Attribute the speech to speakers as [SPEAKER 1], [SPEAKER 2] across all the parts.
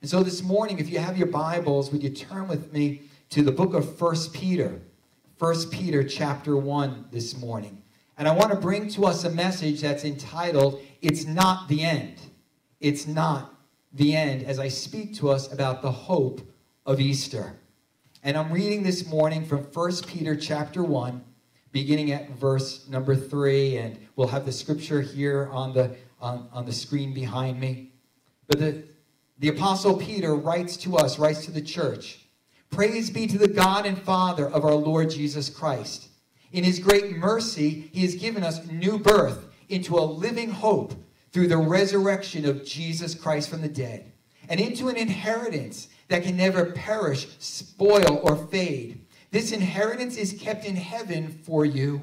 [SPEAKER 1] And so this morning, if you have your Bibles, would you turn with me to the book of First Peter? First Peter chapter 1 this morning. And I want to bring to us a message that's entitled, It's Not the End. It's Not the End, as I speak to us about the hope of Easter. And I'm reading this morning from First Peter chapter 1, beginning at verse number 3. And we'll have the scripture here on the, on, on the screen behind me. But the, the Apostle Peter writes to us, writes to the church Praise be to the God and Father of our Lord Jesus Christ. In his great mercy, he has given us new birth into a living hope through the resurrection of Jesus Christ from the dead, and into an inheritance that can never perish, spoil, or fade. This inheritance is kept in heaven for you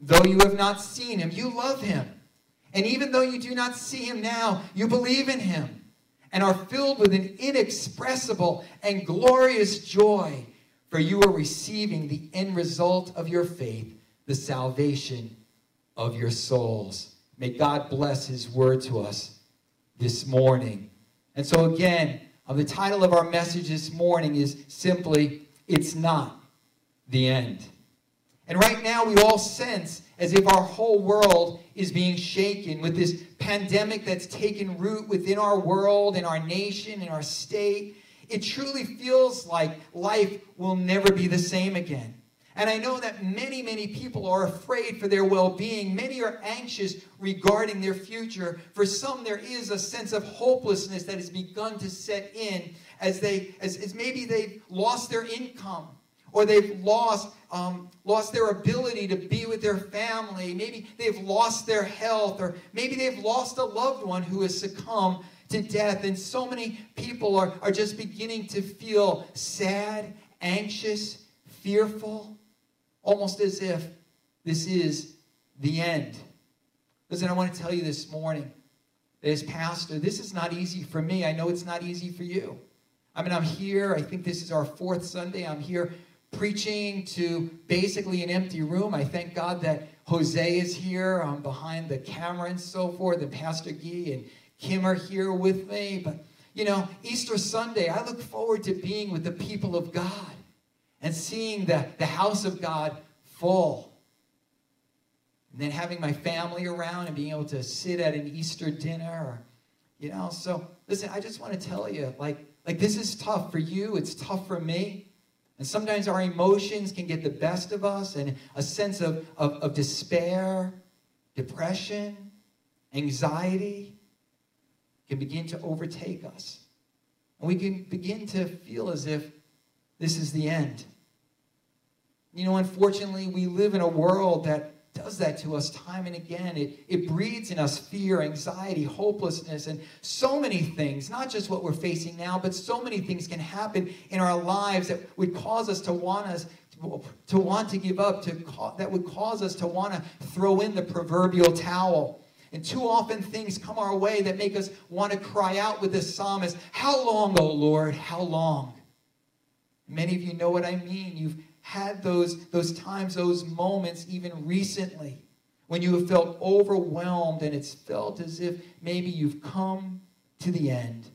[SPEAKER 1] Though you have not seen him, you love him. And even though you do not see him now, you believe in him and are filled with an inexpressible and glorious joy, for you are receiving the end result of your faith, the salvation of your souls. May God bless his word to us this morning. And so, again, uh, the title of our message this morning is simply, It's Not the End. And right now, we all sense as if our whole world is being shaken with this pandemic that's taken root within our world, in our nation, in our state. It truly feels like life will never be the same again. And I know that many, many people are afraid for their well being. Many are anxious regarding their future. For some, there is a sense of hopelessness that has begun to set in as, they, as, as maybe they've lost their income or they've lost, um, lost their ability to be with their family. Maybe they've lost their health, or maybe they've lost a loved one who has succumbed to death. And so many people are, are just beginning to feel sad, anxious, fearful, almost as if this is the end. Listen, I want to tell you this morning as pastor, this is not easy for me. I know it's not easy for you. I mean, I'm here. I think this is our fourth Sunday. I'm here preaching to basically an empty room. I thank God that Jose is here um, behind the camera and so forth, and Pastor Guy and Kim are here with me. But, you know, Easter Sunday, I look forward to being with the people of God and seeing the, the house of God full. And then having my family around and being able to sit at an Easter dinner. Or, you know, so listen, I just want to tell you, like, like this is tough for you, it's tough for me. And sometimes our emotions can get the best of us, and a sense of, of, of despair, depression, anxiety can begin to overtake us. And we can begin to feel as if this is the end. You know, unfortunately, we live in a world that does that to us time and again. It, it breeds in us fear, anxiety, hopelessness, and so many things, not just what we're facing now, but so many things can happen in our lives that would cause us to want us to want to give up, to that would cause us to want to throw in the proverbial towel. And too often things come our way that make us want to cry out with the psalmist, How long, O Lord? How long? Many of you know what I mean. You've had those, those times, those moments, even recently, when you have felt overwhelmed and it's felt as if maybe you've come to the end.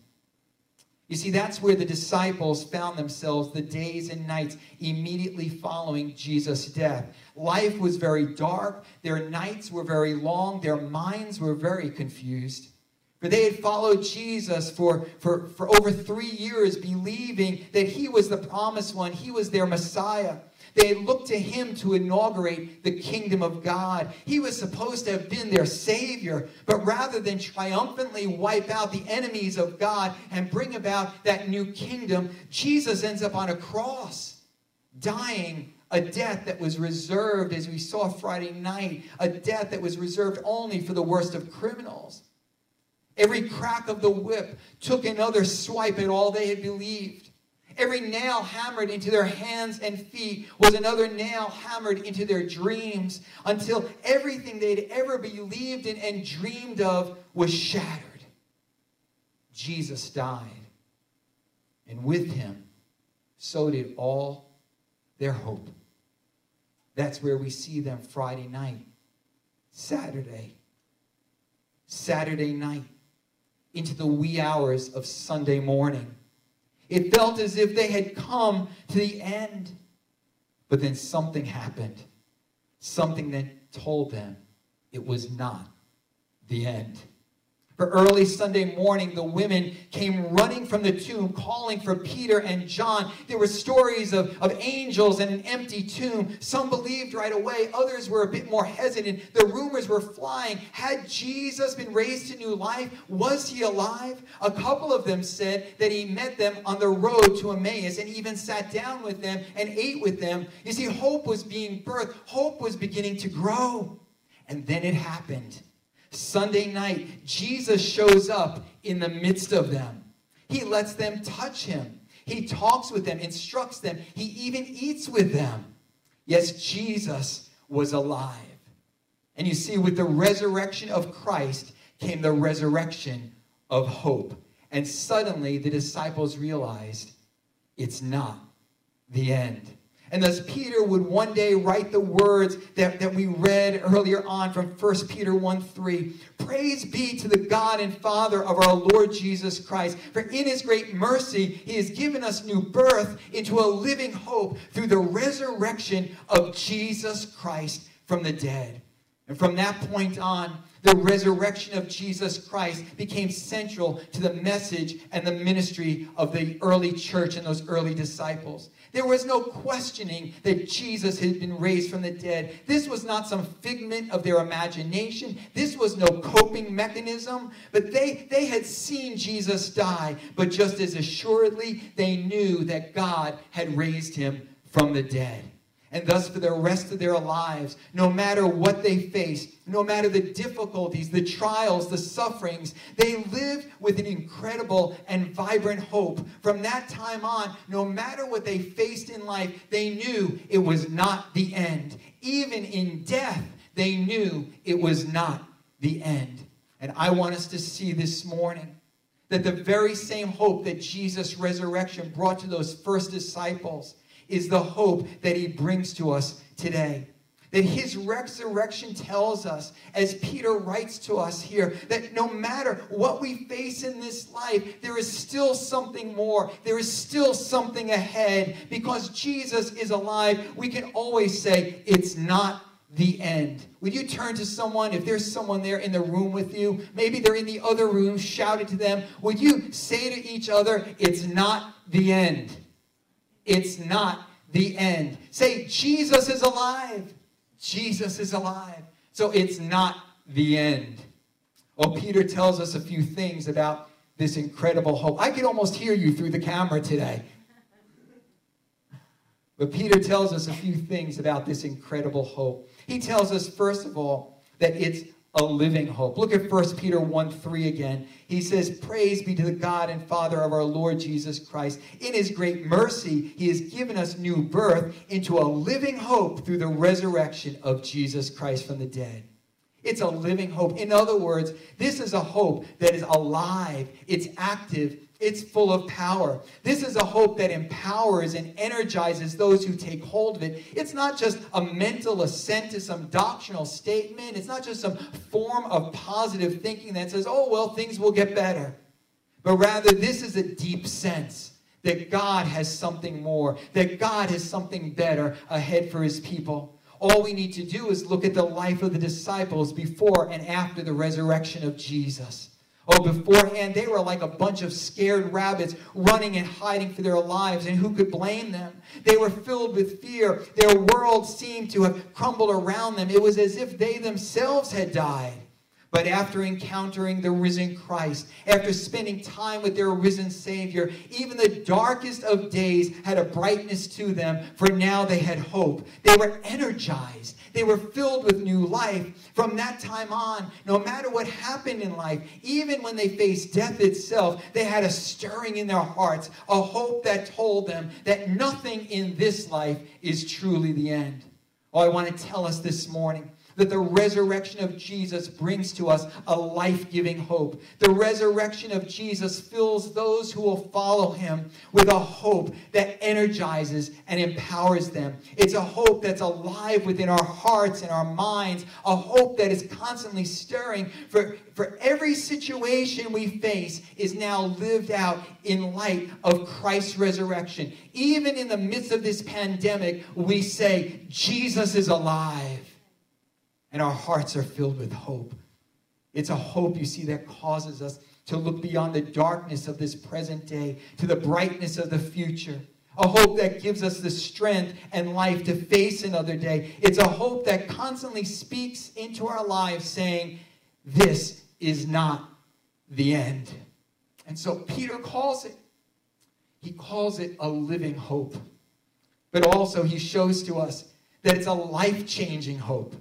[SPEAKER 1] You see, that's where the disciples found themselves the days and nights immediately following Jesus' death. Life was very dark, their nights were very long, their minds were very confused. For they had followed Jesus for, for, for over three years, believing that he was the promised one, he was their Messiah. They had looked to him to inaugurate the kingdom of God. He was supposed to have been their Savior, but rather than triumphantly wipe out the enemies of God and bring about that new kingdom, Jesus ends up on a cross, dying a death that was reserved, as we saw Friday night, a death that was reserved only for the worst of criminals. Every crack of the whip took another swipe at all they had believed. Every nail hammered into their hands and feet was another nail hammered into their dreams until everything they'd ever believed in and dreamed of was shattered. Jesus died, and with him, so did all their hope. That's where we see them Friday night, Saturday, Saturday night, into the wee hours of Sunday morning. It felt as if they had come to the end. But then something happened. Something that told them it was not the end. For early Sunday morning, the women came running from the tomb, calling for Peter and John. There were stories of, of angels and an empty tomb. Some believed right away, others were a bit more hesitant. The rumors were flying. Had Jesus been raised to new life? Was he alive? A couple of them said that he met them on the road to Emmaus and even sat down with them and ate with them. You see, hope was being birthed, hope was beginning to grow. And then it happened. Sunday night, Jesus shows up in the midst of them. He lets them touch him. He talks with them, instructs them. He even eats with them. Yes, Jesus was alive. And you see, with the resurrection of Christ came the resurrection of hope. And suddenly the disciples realized it's not the end. And thus, Peter would one day write the words that, that we read earlier on from 1 Peter 1 3. Praise be to the God and Father of our Lord Jesus Christ. For in his great mercy, he has given us new birth into a living hope through the resurrection of Jesus Christ from the dead. And from that point on, the resurrection of Jesus Christ became central to the message and the ministry of the early church and those early disciples. There was no questioning that Jesus had been raised from the dead. This was not some figment of their imagination. This was no coping mechanism. But they, they had seen Jesus die. But just as assuredly, they knew that God had raised him from the dead. And thus, for the rest of their lives, no matter what they face, no matter the difficulties, the trials, the sufferings, they live with an incredible and vibrant hope. From that time on, no matter what they faced in life, they knew it was not the end. Even in death, they knew it was not the end. And I want us to see this morning that the very same hope that Jesus' resurrection brought to those first disciples is the hope that he brings to us today. That his resurrection tells us, as Peter writes to us here, that no matter what we face in this life, there is still something more. There is still something ahead. Because Jesus is alive, we can always say, it's not the end. Would you turn to someone, if there's someone there in the room with you, maybe they're in the other room, shout it to them. Would you say to each other, it's not the end? It's not the end. Say, Jesus is alive. Jesus is alive. So it's not the end. Well, Peter tells us a few things about this incredible hope. I can almost hear you through the camera today. But Peter tells us a few things about this incredible hope. He tells us, first of all, that it's a living hope. Look at 1 Peter 1 3 again. He says, Praise be to the God and Father of our Lord Jesus Christ. In his great mercy, he has given us new birth into a living hope through the resurrection of Jesus Christ from the dead. It's a living hope. In other words, this is a hope that is alive, it's active, it's full of power. This is a hope that empowers and energizes those who take hold of it. It's not just a mental assent to some doctrinal statement, it's not just some form of positive thinking that says, oh, well, things will get better. But rather, this is a deep sense that God has something more, that God has something better ahead for his people. All we need to do is look at the life of the disciples before and after the resurrection of Jesus. Oh, beforehand, they were like a bunch of scared rabbits running and hiding for their lives, and who could blame them? They were filled with fear. Their world seemed to have crumbled around them. It was as if they themselves had died. But after encountering the risen Christ, after spending time with their risen Savior, even the darkest of days had a brightness to them, for now they had hope. They were energized. They were filled with new life. From that time on, no matter what happened in life, even when they faced death itself, they had a stirring in their hearts, a hope that told them that nothing in this life is truly the end. Oh, I want to tell us this morning that the resurrection of Jesus brings to us a life giving hope. The resurrection of Jesus fills those who will follow him with a hope that energizes and empowers them. It's a hope that's alive within our hearts and our minds, a hope that is constantly stirring. For, for every situation we face is now lived out in light of Christ's resurrection. Even in the midst of this pandemic, we say, Jesus is alive and our hearts are filled with hope. It's a hope, you see, that causes us to look beyond the darkness of this present day to the brightness of the future. A hope that gives us the strength and life to face another day. It's a hope that constantly speaks into our lives saying, This is not the end. And so Peter calls it, he calls it a living hope. But also, he shows to us that it's a life changing hope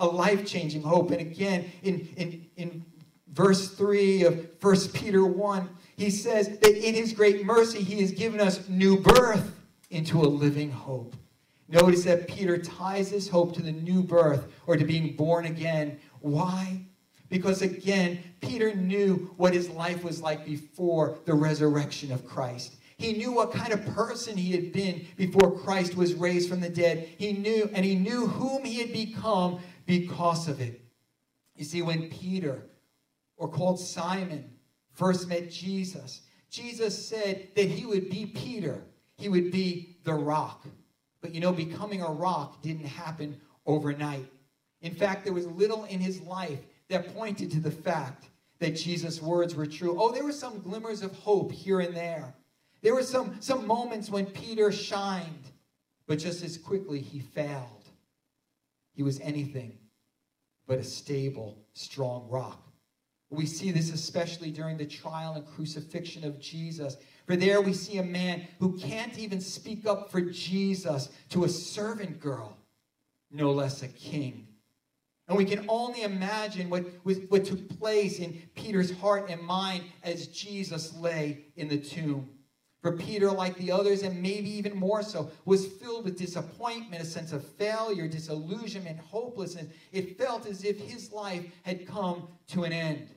[SPEAKER 1] a life changing hope. And again, in, in, in verse 3 of 1 Peter 1, he says that in his great mercy, he has given us new birth into a living hope. Notice that Peter ties his hope to the new birth or to being born again. Why? Because again, Peter knew what his life was like before the resurrection of Christ. He knew what kind of person he had been before Christ was raised from the dead. He knew, and he knew whom he had become because of it. You see, when Peter, or called Simon, first met Jesus, Jesus said that he would be Peter, he would be the rock. But you know, becoming a rock didn't happen overnight. In fact, there was little in his life that pointed to the fact that Jesus' words were true. Oh, there were some glimmers of hope here and there. There were some, some moments when Peter shined, but just as quickly he failed. He was anything but a stable, strong rock. We see this especially during the trial and crucifixion of Jesus. For there we see a man who can't even speak up for Jesus to a servant girl, no less a king. And we can only imagine what, what took place in Peter's heart and mind as Jesus lay in the tomb. For Peter, like the others, and maybe even more so, was filled with disappointment, a sense of failure, disillusionment, hopelessness. It felt as if his life had come to an end.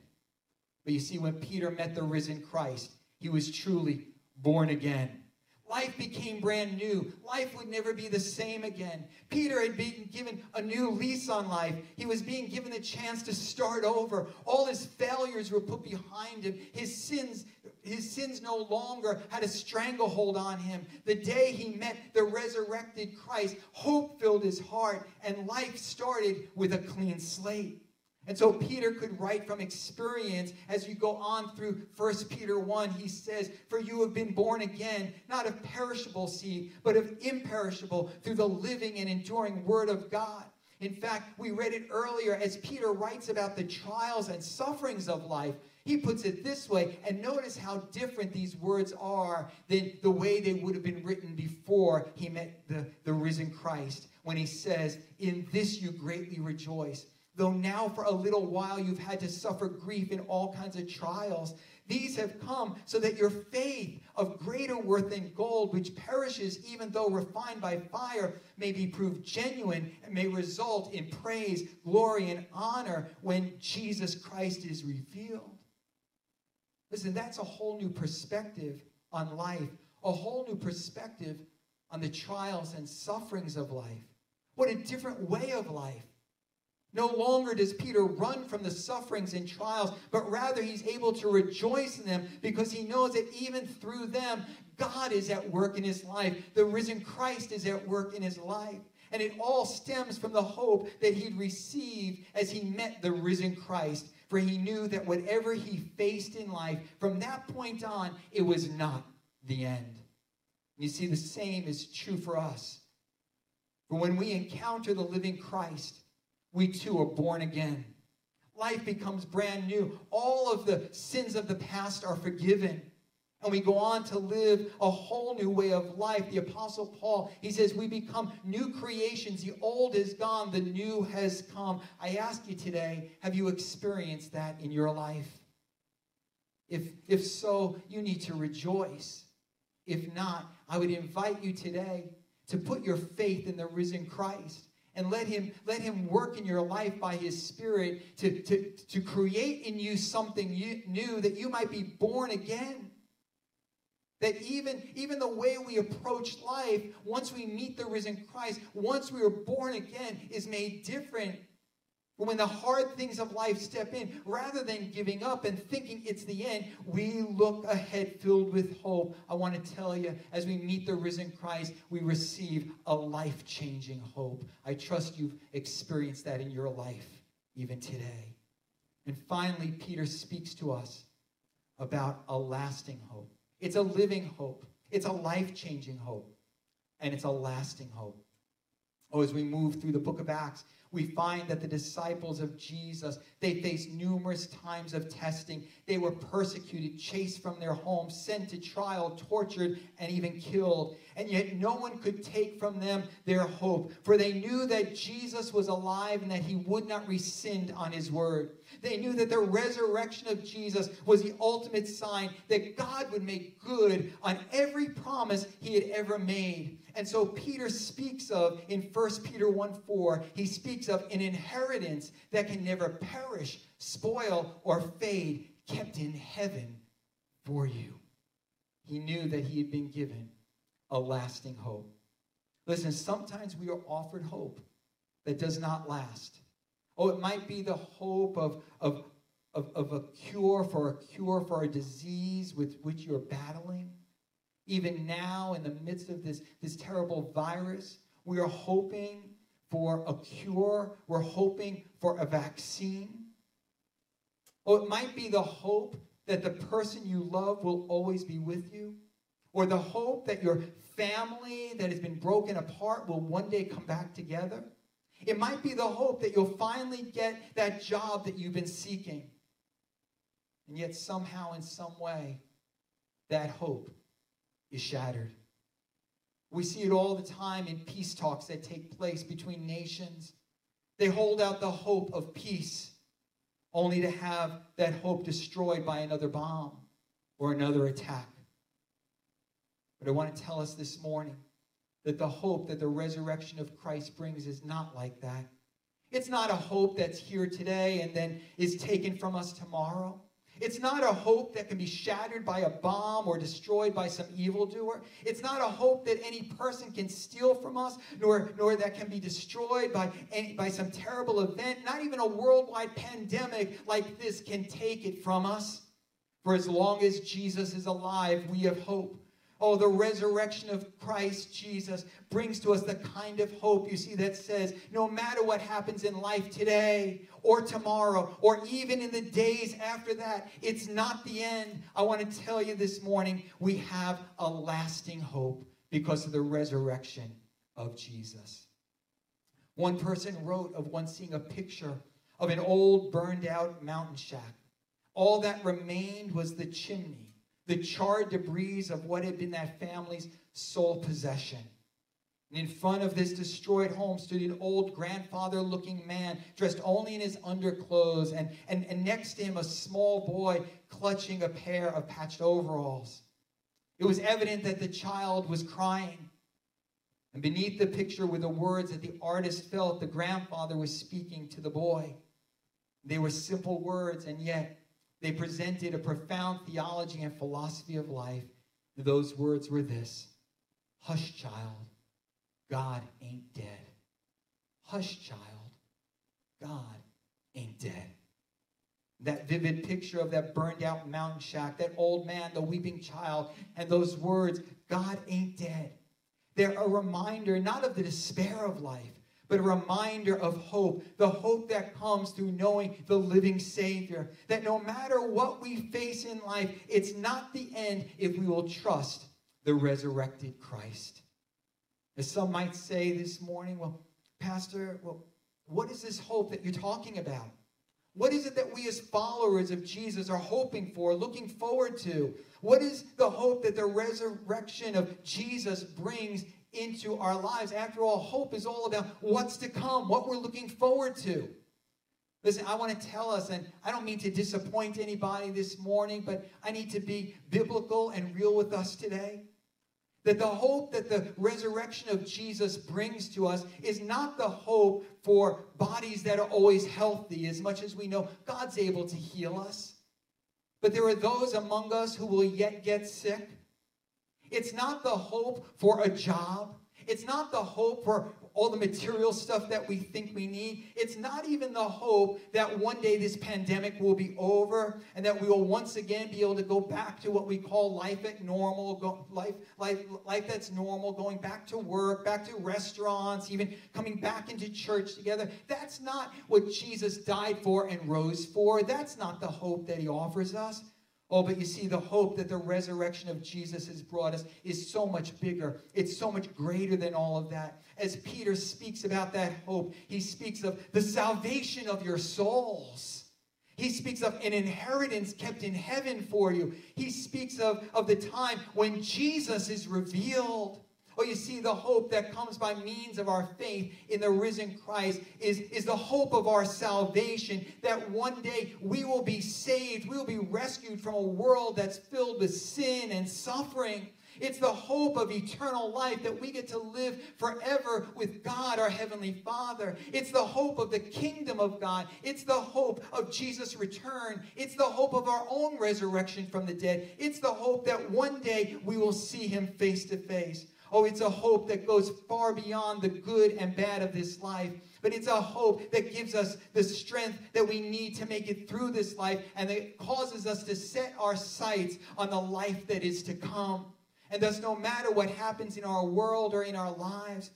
[SPEAKER 1] But you see, when Peter met the risen Christ, he was truly born again. Life became brand new. Life would never be the same again. Peter had been given a new lease on life. He was being given the chance to start over. All his failures were put behind him. His sins his sins no longer had a stranglehold on him. The day he met the resurrected Christ, hope filled his heart, and life started with a clean slate. And so Peter could write from experience as you go on through 1 Peter 1. He says, For you have been born again, not of perishable seed, but of imperishable, through the living and enduring word of God. In fact, we read it earlier as Peter writes about the trials and sufferings of life. He puts it this way, and notice how different these words are than the way they would have been written before he met the, the risen Christ. When he says, In this you greatly rejoice. Though now for a little while you've had to suffer grief in all kinds of trials, these have come so that your faith of greater worth than gold, which perishes even though refined by fire, may be proved genuine and may result in praise, glory, and honor when Jesus Christ is revealed. Listen, that's a whole new perspective on life, a whole new perspective on the trials and sufferings of life. What a different way of life. No longer does Peter run from the sufferings and trials, but rather he's able to rejoice in them because he knows that even through them, God is at work in his life. The risen Christ is at work in his life. And it all stems from the hope that he'd received as he met the risen Christ for he knew that whatever he faced in life, from that point on, it was not the end. You see, the same is true for us. For when we encounter the living Christ, we too are born again. Life becomes brand new. All of the sins of the past are forgiven. And we go on to live a whole new way of life. The Apostle Paul, he says, we become new creations. The old is gone, the new has come. I ask you today, have you experienced that in your life? If, if so, you need to rejoice. If not, I would invite you today to put your faith in the risen Christ and let him let him work in your life by his spirit to, to, to create in you something new that you might be born again that even even the way we approach life once we meet the risen christ once we are born again is made different when the hard things of life step in, rather than giving up and thinking it's the end, we look ahead filled with hope. I want to tell you, as we meet the risen Christ, we receive a life changing hope. I trust you've experienced that in your life, even today. And finally, Peter speaks to us about a lasting hope. It's a living hope, it's a life changing hope, and it's a lasting hope. Oh, as we move through the book of Acts, we find that the disciples of Jesus, they faced numerous times of testing. They were persecuted, chased from their homes, sent to trial, tortured, and even killed. And yet no one could take from them their hope, for they knew that Jesus was alive and that he would not rescind on his word. They knew that the resurrection of Jesus was the ultimate sign that God would make good on every promise he had ever made. And so Peter speaks of in 1 Peter 1 4, he speaks of an inheritance that can never perish, spoil, or fade, kept in heaven for you. He knew that he had been given a lasting hope. Listen, sometimes we are offered hope that does not last. Oh, it might be the hope of, of, of, of a cure for a cure for a disease with which you're battling. Even now, in the midst of this, this terrible virus, we are hoping for a cure. We're hoping for a vaccine. Or it might be the hope that the person you love will always be with you, or the hope that your family that has been broken apart will one day come back together. It might be the hope that you'll finally get that job that you've been seeking. And yet, somehow, in some way, that hope is shattered. We see it all the time in peace talks that take place between nations. They hold out the hope of peace, only to have that hope destroyed by another bomb or another attack. But I want to tell us this morning that the hope that the resurrection of Christ brings is not like that. It's not a hope that's here today and then is taken from us tomorrow. It's not a hope that can be shattered by a bomb or destroyed by some evildoer. It's not a hope that any person can steal from us, nor, nor that can be destroyed by, any, by some terrible event. Not even a worldwide pandemic like this can take it from us. For as long as Jesus is alive, we have hope. Oh, the resurrection of Christ Jesus brings to us the kind of hope, you see, that says no matter what happens in life today or tomorrow or even in the days after that, it's not the end. I want to tell you this morning, we have a lasting hope because of the resurrection of Jesus. One person wrote of once seeing a picture of an old burned out mountain shack. All that remained was the chimney the charred debris of what had been that family's sole possession. And in front of this destroyed home stood an old grandfather looking man dressed only in his underclothes, and, and, and next to him, a small boy clutching a pair of patched overalls. It was evident that the child was crying. And beneath the picture were the words that the artist felt the grandfather was speaking to the boy. They were simple words, and yet they presented a profound theology and philosophy of life. Those words were this Hush, child, God ain't dead. Hush, child, God ain't dead. That vivid picture of that burned out mountain shack, that old man, the weeping child, and those words, God ain't dead. They're a reminder not of the despair of life, but a reminder of hope, the hope that comes through knowing the living Savior. That no matter what we face in life, it's not the end if we will trust the resurrected Christ. As some might say this morning, well, Pastor, well, what is this hope that you're talking about? What is it that we as followers of Jesus are hoping for, looking forward to? What is the hope that the resurrection of Jesus brings into our lives? After all, hope is all about what's to come, what we're looking forward to. Listen, I want to tell us, and I don't mean to disappoint anybody this morning, but I need to be biblical and real with us today. That the hope that the resurrection of Jesus brings to us is not the hope for bodies that are always healthy, as much as we know God's able to heal us. But there are those among us who will yet get sick. It's not the hope for a job. It's not the hope for all the material stuff that we think we need. It's not even the hope that one day this pandemic will be over and that we will once again be able to go back to what we call life at normal, go, life, life, life that's normal, going back to work, back to restaurants, even coming back into church together. That's not what Jesus died for and rose for. That's not the hope that he offers us. Oh, but you see, the hope that the resurrection of Jesus has brought us is so much bigger. It's so much greater than all of that. As Peter speaks about that hope, he speaks of the salvation of your souls. He speaks of an inheritance kept in heaven for you. He speaks of, of the time when Jesus is revealed. Oh, you see, the hope that comes by means of our faith in the risen Christ is, is the hope of our salvation, that one day we will be saved, we will be rescued from a world that's filled with sin and suffering. It's the hope of eternal life that we get to live forever with God, our Heavenly Father. It's the hope of the kingdom of God. It's the hope of Jesus' return. It's the hope of our own resurrection from the dead. It's the hope that one day we will see Him face to face. Oh, it's a hope that goes far beyond the good and bad of this life. But it's a hope that gives us the strength that we need to make it through this life and that causes us to set our sights on the life that is to come. And thus, no matter what happens in our world or in our lives,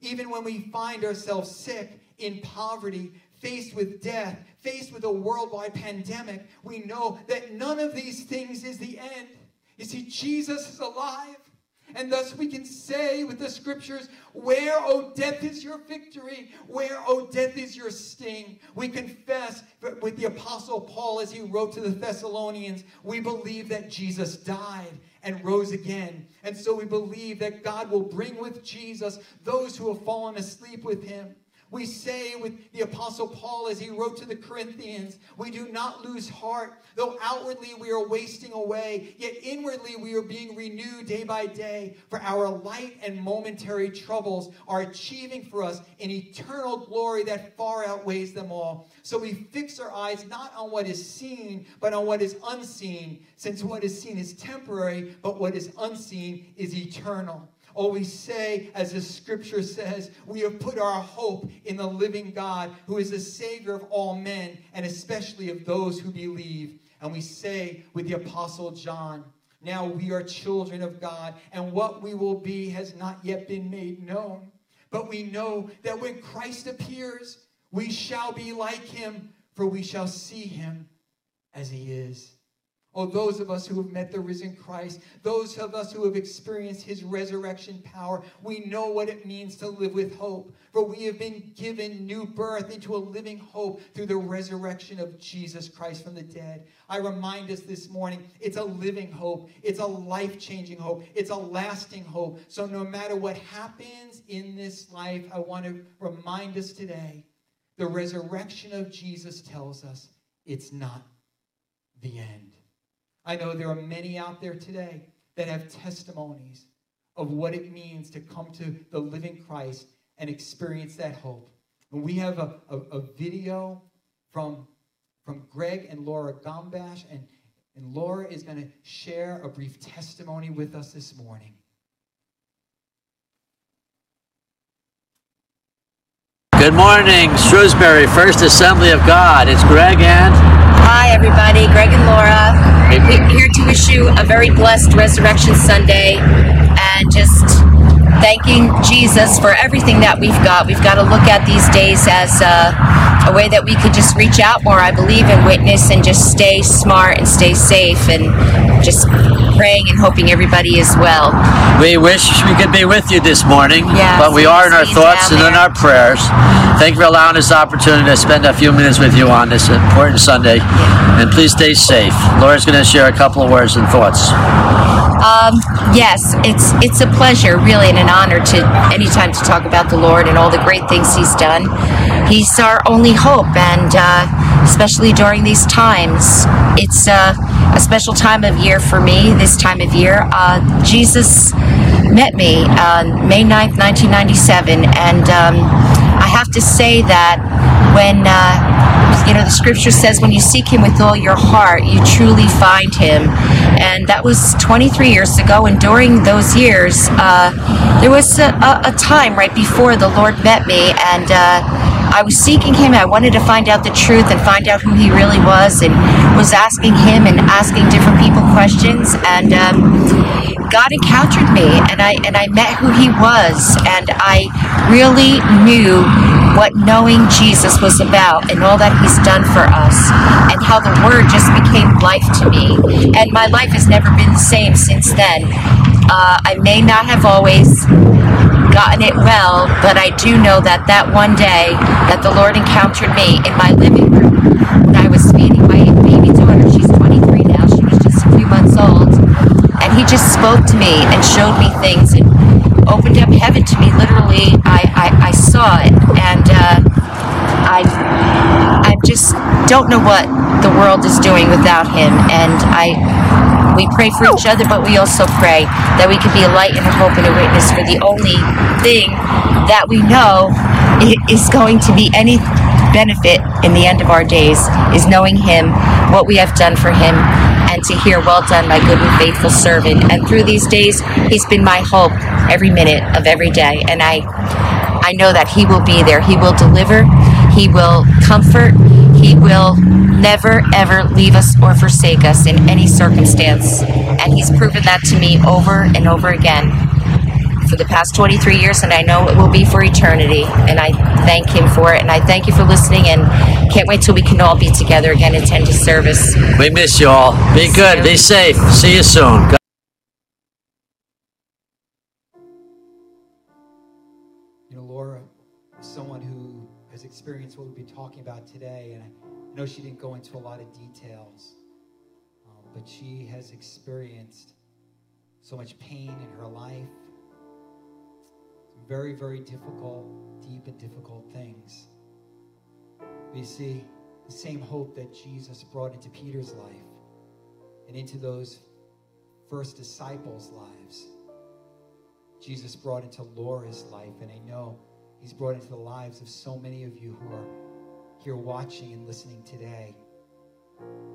[SPEAKER 1] even when we find ourselves sick, in poverty, faced with death, faced with a worldwide pandemic, we know that none of these things is the end. You see, Jesus is alive. And thus we can say with the scriptures, Where, O death, is your victory? Where, O death, is your sting? We confess with the Apostle Paul as he wrote to the Thessalonians, we believe that Jesus died and rose again. And so we believe that God will bring with Jesus those who have fallen asleep with him. We say with the Apostle Paul as he wrote to the Corinthians, we do not lose heart. Though outwardly we are wasting away, yet inwardly we are being renewed day by day. For our light and momentary troubles are achieving for us an eternal glory that far outweighs them all. So we fix our eyes not on what is seen, but on what is unseen, since what is seen is temporary, but what is unseen is eternal. Oh, we say, as the scripture says, we have put our hope in the living God, who is the Savior of all men, and especially of those who believe. And we say with the Apostle John, now we are children of God, and what we will be has not yet been made known. But we know that when Christ appears, we shall be like him, for we shall see him as he is. Oh, those of us who have met the risen Christ, those of us who have experienced his resurrection power, we know what it means to live with hope. For we have been given new birth into a living hope through the resurrection of Jesus Christ from the dead. I remind us this morning it's a living hope, it's a life changing hope, it's a lasting hope. So no matter what happens in this life, I want to remind us today the resurrection of Jesus tells us it's not the end. I know there are many out there today that have testimonies of what it means to come to the living Christ and experience that hope. And we have a, a, a video from, from Greg and Laura Gombash, and, and Laura is going to share a brief testimony with us this morning.
[SPEAKER 2] Good morning, Shrewsbury First Assembly of God. It's Greg and.
[SPEAKER 3] Hi, everybody. Greg and Laura. We're here to wish you a very blessed Resurrection Sunday and just thanking Jesus for everything that we've got. We've got to look at these days as uh, a way that we could just reach out more, I believe, and witness and just stay smart and stay safe and just praying and hoping everybody is well.
[SPEAKER 2] We wish we could be with you this morning,
[SPEAKER 3] Yes,
[SPEAKER 2] but we are in our thoughts and in our prayers. Thank you for allowing us the opportunity to spend a few minutes with you on this important Sunday. And please stay safe. Laura's going to share a couple of words and thoughts.
[SPEAKER 3] Um, yes, it's it's a pleasure, really, and an honor to anytime to talk about the Lord and all the great things He's done. He's our only hope, and uh, especially during these times, it's uh, a special time of year for me. This time of year, uh, Jesus met me on May 9th, 1997, and um, I have to say that when uh, you know the scripture says when you seek him with all your heart you truly find him. And that was 23 years ago and during those years uh, there was a, a, time right before the lord met me and uh, i was seeking him. I wanted to find out the truth and find out who he really was and was asking him and asking different people questions and um, God encountered me and I and I met who he was and I really knew what knowing Jesus was about and all that he's done for us and how the word just became life to me and my life has never been the same since then. Uh, I may not have always gotten it well, but I do know that that one day that the Lord encountered me in my living room when I was feeding my baby daughter. She's 23 now. She was just a few months old and he just spoke to me and showed me things and opened up heaven to me literally i i, I saw it. And uh, i i just don't know what the world is doing without him. And i we pray for each other but we also pray that we can be a light and a hope and a witness for the only thing that we know is going to be any benefit in the end of our days is knowing him what we have done for him and to hear, Well done, my good and faithful servant. And through these days, He's been my hope every minute of every day. And I, I know that He will be there. He will deliver, He will comfort, He will never, ever leave us or forsake us in any circumstance. And He's proven that to me over and over again for the past 23 years, and I know it will be for eternity. And I thank Him for it. And I thank you for listening, and can't wait till we can all be together again and attend His service.
[SPEAKER 2] We miss you all. Be good. Be safe. See you soon.
[SPEAKER 1] You know, Laura is someone who has experienced what we've been talking about today, and I know she didn't go into a lot of details, um, but she has experienced so much pain in her life, some very, very difficult, deep and difficult things. But you see, the same hope that Jesus brought into Peter's life and into those first disciples' lives. Jesus brought into Laura's life, and I know He's brought into the lives of so many of you who are here watching and listening today.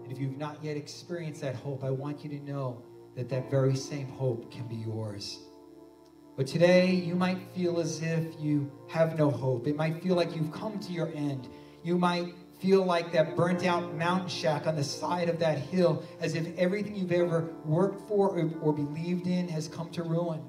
[SPEAKER 1] And if you've not yet experienced that hope, I want you to know that that very same hope can be yours. But today, you might feel as if you have no hope. It might feel like you've come to your end. You might feel like that burnt out mountain shack on the side of that hill, as if everything you've ever worked for or, or believed in has come to ruin.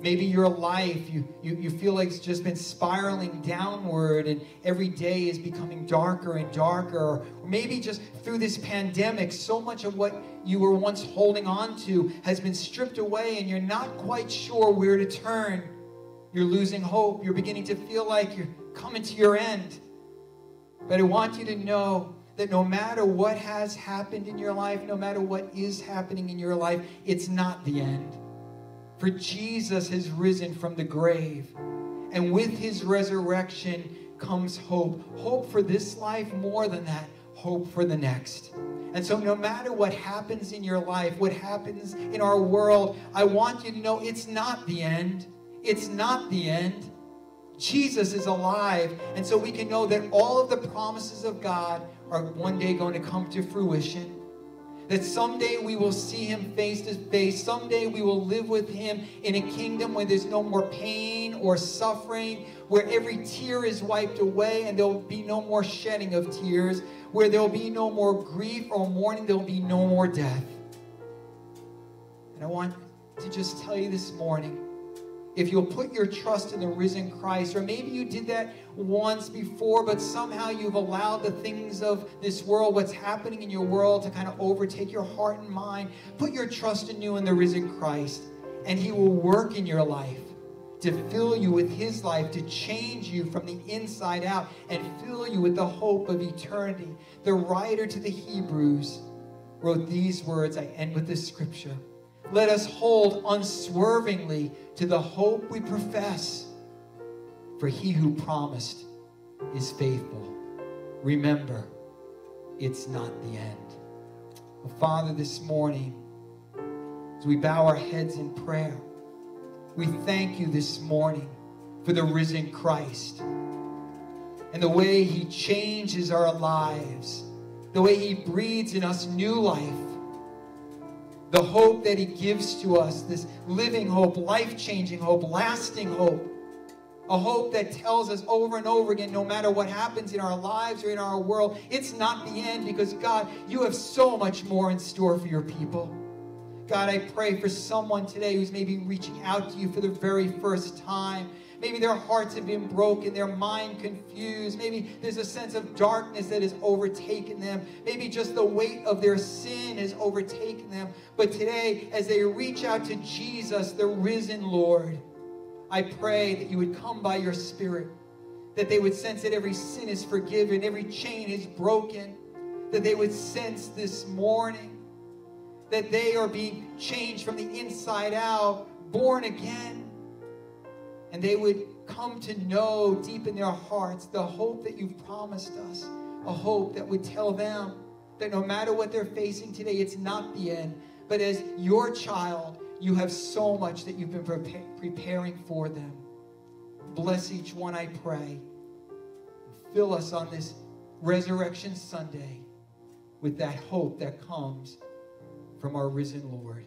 [SPEAKER 1] Maybe your life, you, you, you feel like it's just been spiraling downward and every day is becoming darker and darker. Or maybe just through this pandemic, so much of what you were once holding on to has been stripped away and you're not quite sure where to turn. You're losing hope. You're beginning to feel like you're coming to your end. But I want you to know that no matter what has happened in your life, no matter what is happening in your life, it's not the end. For Jesus has risen from the grave. And with his resurrection comes hope. Hope for this life more than that, hope for the next. And so, no matter what happens in your life, what happens in our world, I want you to know it's not the end. It's not the end. Jesus is alive. And so we can know that all of the promises of God are one day going to come to fruition. That someday we will see him face to face. Someday we will live with him in a kingdom where there's no more pain or suffering, where every tear is wiped away and there will be no more shedding of tears, where there will be no more grief or mourning, there will be no more death. And I want to just tell you this morning if you'll put your trust in the risen Christ, or maybe you did that once before, but somehow you've allowed the things of this world, what's happening in your world, to kind of overtake your heart and mind. Put your trust in you in the risen Christ, and He will work in your life to fill you with His life, to change you from the inside out, and fill you with the hope of eternity. The writer to the Hebrews wrote these words. I end with this scripture. Let us hold unswervingly to the hope we profess, for he who promised is faithful. Remember, it's not the end. Well, Father, this morning, as we bow our heads in prayer, we thank you this morning for the risen Christ and the way he changes our lives, the way he breathes in us new life, the hope that he gives to us, this living hope, life changing hope, lasting hope. A hope that tells us over and over again, no matter what happens in our lives or in our world, it's not the end because God, you have so much more in store for your people. God, I pray for someone today who's maybe reaching out to you for the very first time. Maybe their hearts have been broken, their mind confused. Maybe there's a sense of darkness that has overtaken them. Maybe just the weight of their sin has overtaken them. But today, as they reach out to Jesus, the risen Lord, I pray that you would come by your Spirit, that they would sense that every sin is forgiven, every chain is broken, that they would sense this morning that they are being changed from the inside out, born again. And they would come to know deep in their hearts the hope that you've promised us, a hope that would tell them that no matter what they're facing today, it's not the end. But as your child, you have so much that you've been prepa- preparing for them. Bless each one, I pray. Fill us on this Resurrection Sunday with that hope that comes from our risen Lord.